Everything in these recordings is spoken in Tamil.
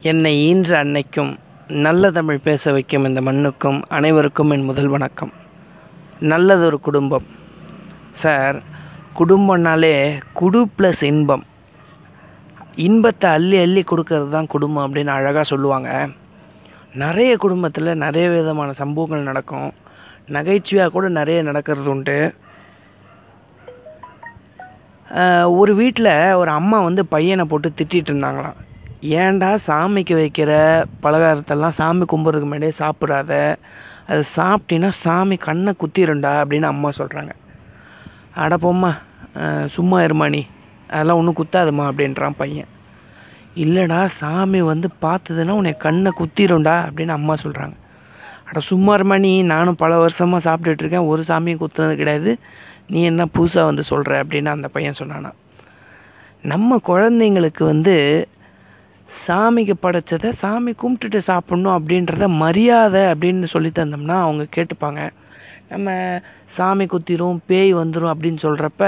என்னை ஈன்ற அன்னைக்கும் நல்ல தமிழ் பேச வைக்கும் இந்த மண்ணுக்கும் அனைவருக்கும் என் முதல் வணக்கம். நல்லதொரு குடும்பம். சார் குடும்பம்னாலே குடு ப்ளஸ் இன்பம். இன்பத்தை அள்ளி அள்ளி கொடுக்கறது தான் குடும்பம் அப்படின்னு அழகாக சொல்லுவாங்க. நிறைய குடும்பத்தில் நிறைய விதமான சம்பவங்கள் நடக்கும். நகைச்சுவையாக கூட நிறைய நடக்கிறது உண்டு. ஒரு வீட்டில் ஒரு அம்மா வந்து பையனை போட்டு திட்டிகிட்டு இருந்தாங்களாம். ஏன்டா சாமிக்கு வைக்கிற பலகாரத்தெல்லாம் சாமி கும்பிட்றதுக்கு முன்னாடியே சாப்பிடாத? அது சாப்பிட்டீங்கன்னா சாமி கண்ணை குத்திருண்டா அப்படின்னு அம்மா சொல்கிறாங்க அட போம்மா சும்மா இருமா நீ. அதெல்லாம் ஒன்றும் குத்தாதுமா அப்படின்றான் பையன். இல்லைடா சாமி வந்து பார்த்ததுன்னா உன்னை கண்ணை குத்திடும்டா அப்படின்னு அம்மா சொல்கிறாங்க அட சும்மா இருமா நீ. நானும் பல வருஷமாக சாப்பிட்டுட்ருக்கேன் ஒரு சாமியும் குத்துனது கிடையாது. நீ என்ன புதுசாக வந்து சொல்கிற அப்படின்னு அந்த பையன் சொன்னானா. நம்ம குழந்தைங்களுக்கு வந்து சாமிக்கு படைச்சதை சாமி கும்பிட்டுட்டு சாப்பிட்ணும் அப்படின்றத மரியாதை அப்படின்னு சொல்லி தந்தோம்னா அவங்க கேட்டுப்பாங்க. நம்ம சாமி குத்திரும் பேய் வந்துடும் அப்படின்னு சொல்கிறப்ப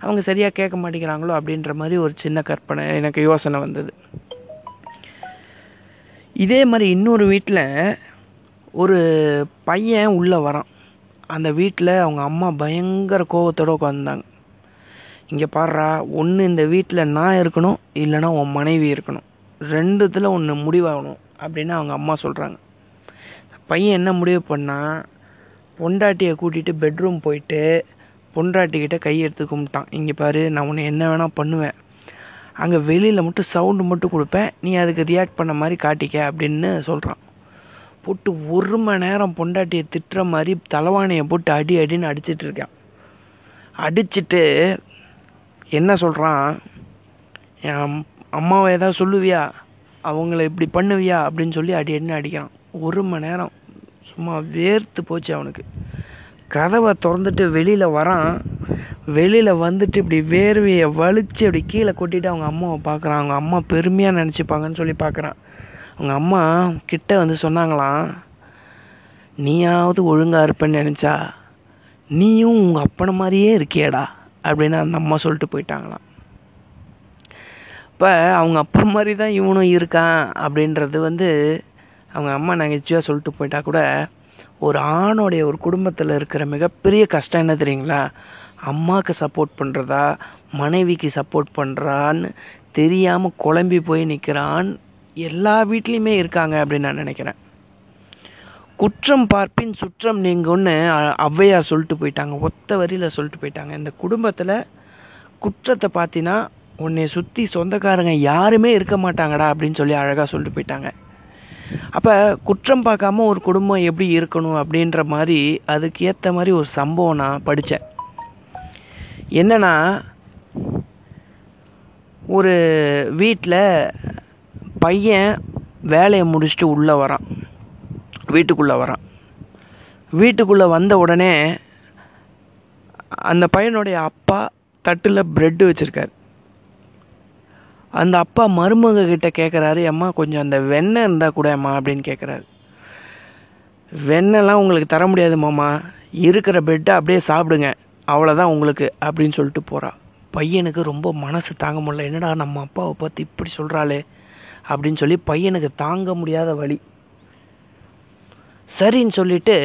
அவங்க சரியாக கேட்க மாட்டேங்கிறாங்களோ அப்படின்ற மாதிரி ஒரு சின்ன கற்பனை எனக்கு யோசனை வந்தது. இதே மாதிரி இன்னொரு வீட்டில் ஒரு பையன் உள்ளே வரான். அந்த வீட்டில் அவங்க அம்மா பயங்கர கோபத்தோடு உட்காந்துருந்தாங்க இங்கே பாடுறா ஒன்று இந்த வீட்டில் நான் இருக்கணும் இல்லைன்னா உன் மனைவி இருக்கணும். ரெண்டுத்தில் ஒன்று முடிவாகணும் அப்படின்னு அவங்க அம்மா சொல்கிறாங்க பையன் என்ன முடிவு பண்ணால் பொண்டாட்டியை கூட்டிகிட்டு பெட்ரூம் போயிட்டு பொண்டாட்டிக்கிட்ட கையெடுத்து கும்பிட்டான். இங்கே பாரு நான் உன்னை என்ன வேணால் பண்ணுவேன். அங்கே வெளியில் மட்டும் சவுண்டு மட்டும் கொடுப்பேன். நீ அதுக்கு ரியாக்ட் பண்ண மாதிரி காட்டிக்க அப்படின்னு சொல்கிறான் போட்டு ஒரு மணி நேரம் பொண்டாட்டியை திட்டுற மாதிரி தலைவாணியை போட்டு அடி அடின்னு அடிச்சிட்டு இருக்கான். அடிச்சிட்டு என்ன சொல்கிறான் என் அம்மாவை ஏதாவது சொல்லுவியா? அவங்கள இப்படி பண்ணுவியா? அப்படின்னு சொல்லி அடி அடின்னு அடிக்கிறான். ஒரு மணி நேரம் சும்மா வேர்த்து போச்சு அவனுக்கு. கதவை திறந்துட்டு வெளியில் வரான். வெளியில் வந்துட்டு இப்படி வேர்வையை வலிச்சு அப்படி கீழே கொட்டிட்டு அவங்க அம்மாவை பார்க்குறான். அவங்க அம்மா பெருமையாக நினச்சிப்பாங்கன்னு சொல்லி பார்க்குறான். அவங்க அம்மா கிட்ட வந்து சொன்னாங்களாம் நீயாவது ஒழுங்காக இருப்பேன்னு நினச்சா நீயும் உங்கள் அப்பனை மாதிரியே இருக்கியேடா அப்படின்னு அந்த அம்மா சொல்லிட்டு போயிட்டாங்களாம். இப்போ அவங்க அப்பா மாதிரி தான் இவனும் இருக்கான் அப்படின்றது வந்து அவங்க அம்மா நகைச்சுவாக சொல்லிட்டு போயிட்டா கூட ஒரு ஆணுடைய ஒரு குடும்பத்தில் இருக்கிற மிகப்பெரிய கஷ்டம் என்ன தெரியுங்களா? அம்மாவுக்கு சப்போர்ட் பண்ணுறதா மனைவிக்கு சப்போர்ட் பண்ணுறான்னு தெரியாமல் குழம்பி போய் நிற்கிறான் எல்லா வீட்லேயுமே இருக்காங்க அப்படின்னு நான் நினைக்கிறேன். குற்றம் பார்ப்பின் சுற்றம் நீங்கும்னு ஔவையா சொல்லிட்டு போயிட்டாங்க. ஒத்த வரியில் சொல்லிட்டு போயிட்டாங்க. இந்த குடும்பத்தில் குற்றத்தை பார்த்தினா உன்னை சுற்றி சொந்தக்காரங்க யாருமே இருக்க மாட்டாங்கடா அப்படின்னு சொல்லி அழகாக சொல்லிட்டு போயிட்டாங்க. அப்போ குற்றம் பார்க்காம ஒரு குடும்பம் எப்படி இருக்கணும் அப்படின்ற மாதிரி அதுக்கு ஏற்ற மாதிரி ஒரு சம்பவம் நான் படித்தேன் என்னன்னா ஒரு வீட்டில் பையன் வேலையை முடிச்சுட்டு உள்ளே வரான். வீட்டுக்குள்ளே வரான். வீட்டுக்குள்ளே வந்த உடனே அந்த பையனுடைய அப்பா தட்டில் ப்ரெட்டு வச்சுருக்காரு. அந்த அப்பா மருமக கிட்ட கேட்குறாரு அம்மா கொஞ்சம் அந்த வெண்ணெய் இருந்தால் கூட அம்மா அப்படின்னு கேட்குறாரு வெண்ணெய்லாம் உங்களுக்கு தர முடியாது மாமா. இருக்கிற பெட்டை அப்படியே சாப்பிடுங்க. அவ்வளோதான் உங்களுக்கு அப்படின்னு சொல்லிட்டு போகிறா பையனுக்கு ரொம்ப மனசு தாங்க முடியல. என்னடா நம்ம அப்பாவை பார்த்து இப்படி சொல்கிறாளே அப்படின்னு சொல்லி பையனுக்கு தாங்க முடியாத வழி சரின்னு சொல்லிட்டு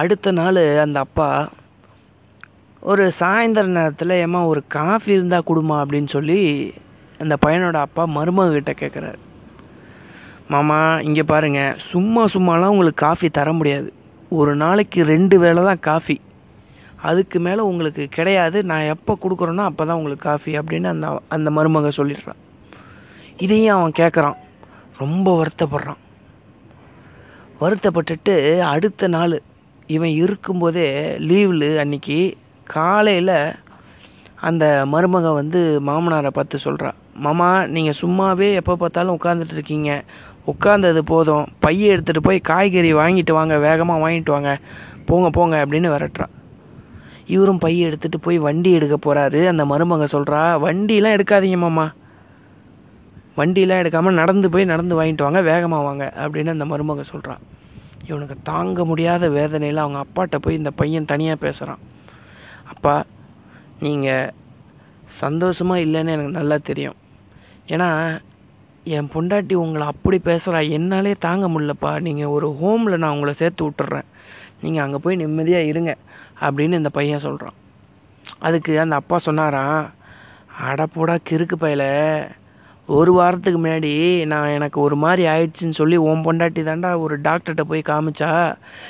அடுத்த நாள் அந்த அப்பா ஒரு சாயந்தர நேரத்தில் ஏம்மா ஒரு காஃபி இருந்தால் கொடுமா? அப்படின்னு சொல்லி அந்த பையனோட அப்பா மருமக கிட்ட கேட்குறாரு மாமா இங்கே பாருங்க. சும்மா சும்மாலாம் உங்களுக்கு காஃபி தர முடியாது. ஒரு நாளைக்கு ரெண்டு வேளை தான் காஃபி. அதுக்கு மேலே உங்களுக்கு கிடையாது. நான் எப்போ கொடுக்குறேனோ அப்போ தான் உங்களுக்கு காஃபி அப்படின்னு அந்த அந்த மருமக சொல்லிடுறான். இதையும் அவன் கேட்குறான் ரொம்ப வருத்தப்படுறான். வருத்தப்பட்டுட்டு அடுத்த நாள் இவன் இருக்கும்போதே லீவில் அன்னைக்கு காலையில் அந்த மருமக வந்து மாமனாரை பார்த்து சொல்கிறான் மாமா நீங்கள் சும்மாவே எப்போ பார்த்தாலும் உட்காந்துட்டு இருக்கீங்க. உட்காந்தது போதும். பையை எடுத்துகிட்டு போய் காய்கறி வாங்கிட்டு வாங்க வேகமாக வாங்கிட்டு வாங்க. போங்க போங்க அப்படின்னு விரட்டுறா இவரும் பையை எடுத்துகிட்டு போய் வண்டி எடுக்க போகிறாரு அந்த மருமக சொல்கிறா வண்டிலாம் எடுக்காதீங்க மாமா. வண்டிலாம் எடுக்காமல் நடந்து போய் நடந்து வாங்கிட்டு வாங்க வேகமாக வாங்க அப்படின்னு அந்த மருமக சொல்கிறான் இவனுக்கு தாங்க முடியாத வேதனையில் அவங்க அப்பாட்ட போய் இந்த பையன் தனியாக பேசுகிறான் அப்பா நீங்கள் சந்தோஷமாக இல்லைன்னு எனக்கு நல்லா தெரியும். ஏன்னா என் பொண்டாட்டி உங்களை அப்படி பேசுகிறா என்னாலே தாங்க முடிலப்பா நீங்கள் ஒரு ஹோமில் நான் உங்களை சேர்த்து விட்டுறேன். நீங்கள் அங்கே போய் நிம்மதியாக இருங்க அப்படின்னு இந்த பையன் சொல்கிறான் அதுக்கு அந்த அப்பா சொன்னாராம் அடப்போடா கிறுக்கு பயல. ஒரு வாரத்துக்கு முன்னாடி நான் எனக்கு ஒரு மாதிரி ஆயிடுச்சுன்னு சொல்லி உன் பொண்டாட்டி தாண்டா ஒரு டாக்டர்கிட்ட போய் காமிச்சா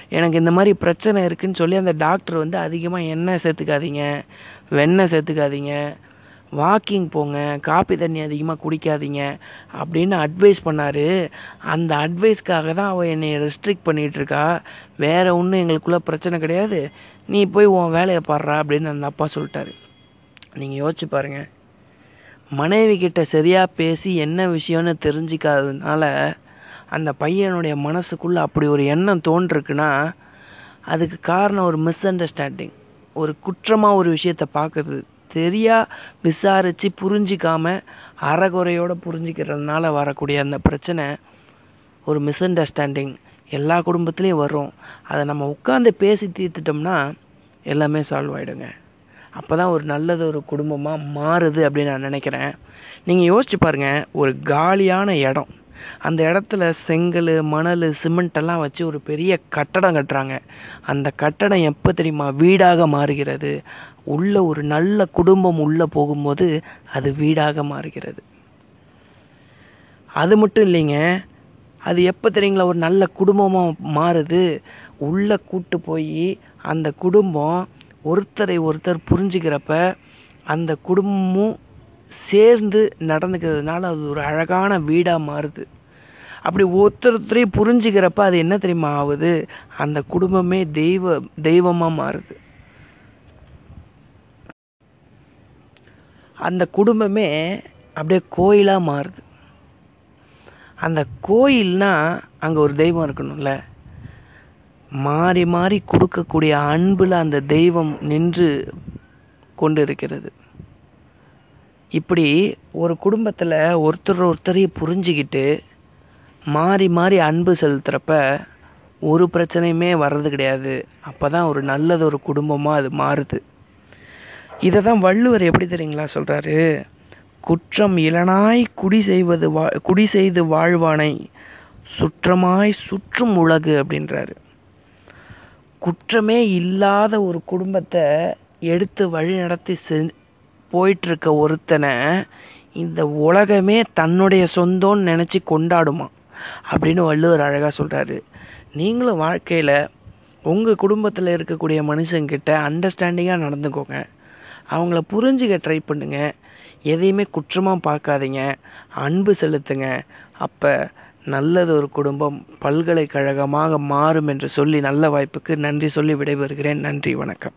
எனக்கு இந்த மாதிரி பிரச்சனை இருக்குதுன்னு சொல்லி அந்த டாக்டர் வந்து அதிகமாக எண்ணெய் சேர்த்துக்காதீங்க வெண்ணெய் சேர்த்துக்காதீங்க வாக்கிங் போங்க காப்பி தண்ணி அதிகமாக குடிக்காதீங்க அப்படின்னு அட்வைஸ் பண்ணார். அந்த அட்வைஸ்க்காக தான் அவள் என்னை ரெஸ்ட்ரிக்ட் பண்ணிகிட்டு வேறு ஒன்றும் எங்களுக்குள்ளே பிரச்சனை கிடையாது. நீ போய் உன் வேலையை பாடுறா அப்படின்னு அந்த அப்பா சொல்லிட்டாரு. நீங்கள் யோசிச்சு பாருங்க. மனைவி கிட்ட சரியாக பேசி என்ன விஷயம்னு தெரிஞ்சிக்காததுனால அந்த பையனுடைய மனசுக்குள்ளே அப்படி ஒரு எண்ணம் தோன்றிருக்குன்னா அதுக்கு காரணம் ஒரு மிஸ் அண்டர்ஸ்டாண்டிங் ஒரு குற்றமாக ஒரு விஷயத்தை பார்க்குறது. சரியாக விசாரித்து புரிஞ்சிக்காமல் அறகுறையோடு புரிஞ்சிக்கிறதுனால வரக்கூடிய அந்த பிரச்சனை ஒரு மிஸ் அண்டர்ஸ்டாண்டிங் எல்லா குடும்பத்துலேயும் வரும். அதை நம்ம உட்காந்து பேசி தீர்த்துட்டோம்னா எல்லாமே சால்வ் ஆகிடுங்க அப்போ தான் ஒரு நல்லது ஒரு குடும்பமாக மாறுது அப்படின்னு நான் நினைக்கிறேன். நீங்கள் யோசிச்சு பாருங்கள் ஒரு காலியான இடம். அந்த இடத்துல செங்கல் மணல் சிமெண்ட் எல்லாம் வச்சு ஒரு பெரிய கட்டடம் கட்டுறாங்க. அந்த கட்டடம் எப்போ தெரியுமா? வீடாக மாறுகிறது. உள்ள ஒரு நல்ல குடும்பம் உள்ளே போகும்போது அது வீடாக மாறுகிறது. அது மட்டும் இல்லைங்க. அது எப்போ தெரியுங்களா? ஒரு நல்ல குடும்பமாக மாறுது. உள்ளே கூட்டு போய் அந்த குடும்பம் ஒருத்தரை ஒருத்தர் புரிஞ்சுக்கிறப்ப அந்த குடும்பமும் சேர்ந்து நடந்துக்கிறதுனால அது ஒரு அழகான வீடாக மாறுது. அப்படி ஒருத்தரையும் புரிஞ்சுக்கிறப்ப அது என்ன தெரியுமா ஆகுது? அந்த குடும்பமே தெய்வ தெய்வமாக மாறுது. அந்த குடும்பமே அப்படியே கோயிலாக மாறுது. அந்த கோயில்னா அங்கே ஒரு தெய்வம் இருக்கணும்ல. மாறி மாறி கொடுக்கக்கூடிய அன்பில் அந்த தெய்வம் நின்று கொண்டு இருக்கிறது இப்படி ஒரு குடும்பத்தில் ஒருத்தர் ஒருத்தரையும் புரிஞ்சுக்கிட்டு மாறி மாறி அன்பு செலுத்துகிறப்ப ஒரு பிரச்சனையுமே வர்றது கிடையாது. அப்போ தான் ஒரு நல்லது ஒரு குடும்பமாக அது மாறுது. இதை தான் வள்ளுவர் எப்படி தெரியுங்களா சொல்கிறாரு குற்றம் இளனாய் குடி செய்வது வா குடி செய்து வாழ்வானை சுற்றமாய் சுற்றும் உலகு அப்படின்றாரு. குற்றமே இல்லாத ஒரு குடும்பத்தை எடுத்து வழி நடத்தி செ போயிட்டுருக்க ஒருத்தனை இந்த உலகமே தன்னுடைய சொந்தம்னு நினச்சி கொண்டாடுமா? அப்படின்னு வள்ளுவர் அழகாக சொல்கிறாரு நீங்களும் வாழ்க்கையில் உங்கள் குடும்பத்தில் இருக்கக்கூடிய மனுஷங்கிட்ட அண்டர்ஸ்டாண்டிங்காக நடந்துக்கோங்க. அவங்கள புரிஞ்சுக்க ட்ரை பண்ணுங்க. எதையுமே குற்றமாக பார்க்காதீங்க. அன்பு செலுத்துங்க. அப்போ நல்லது ஒரு குடும்பம் பல்கலைக்கழகமாக மாறும் என்று சொல்லி நல்ல வாய்ப்புக்கு நன்றி சொல்லி விடைபெறுகிறேன். நன்றி வணக்கம்.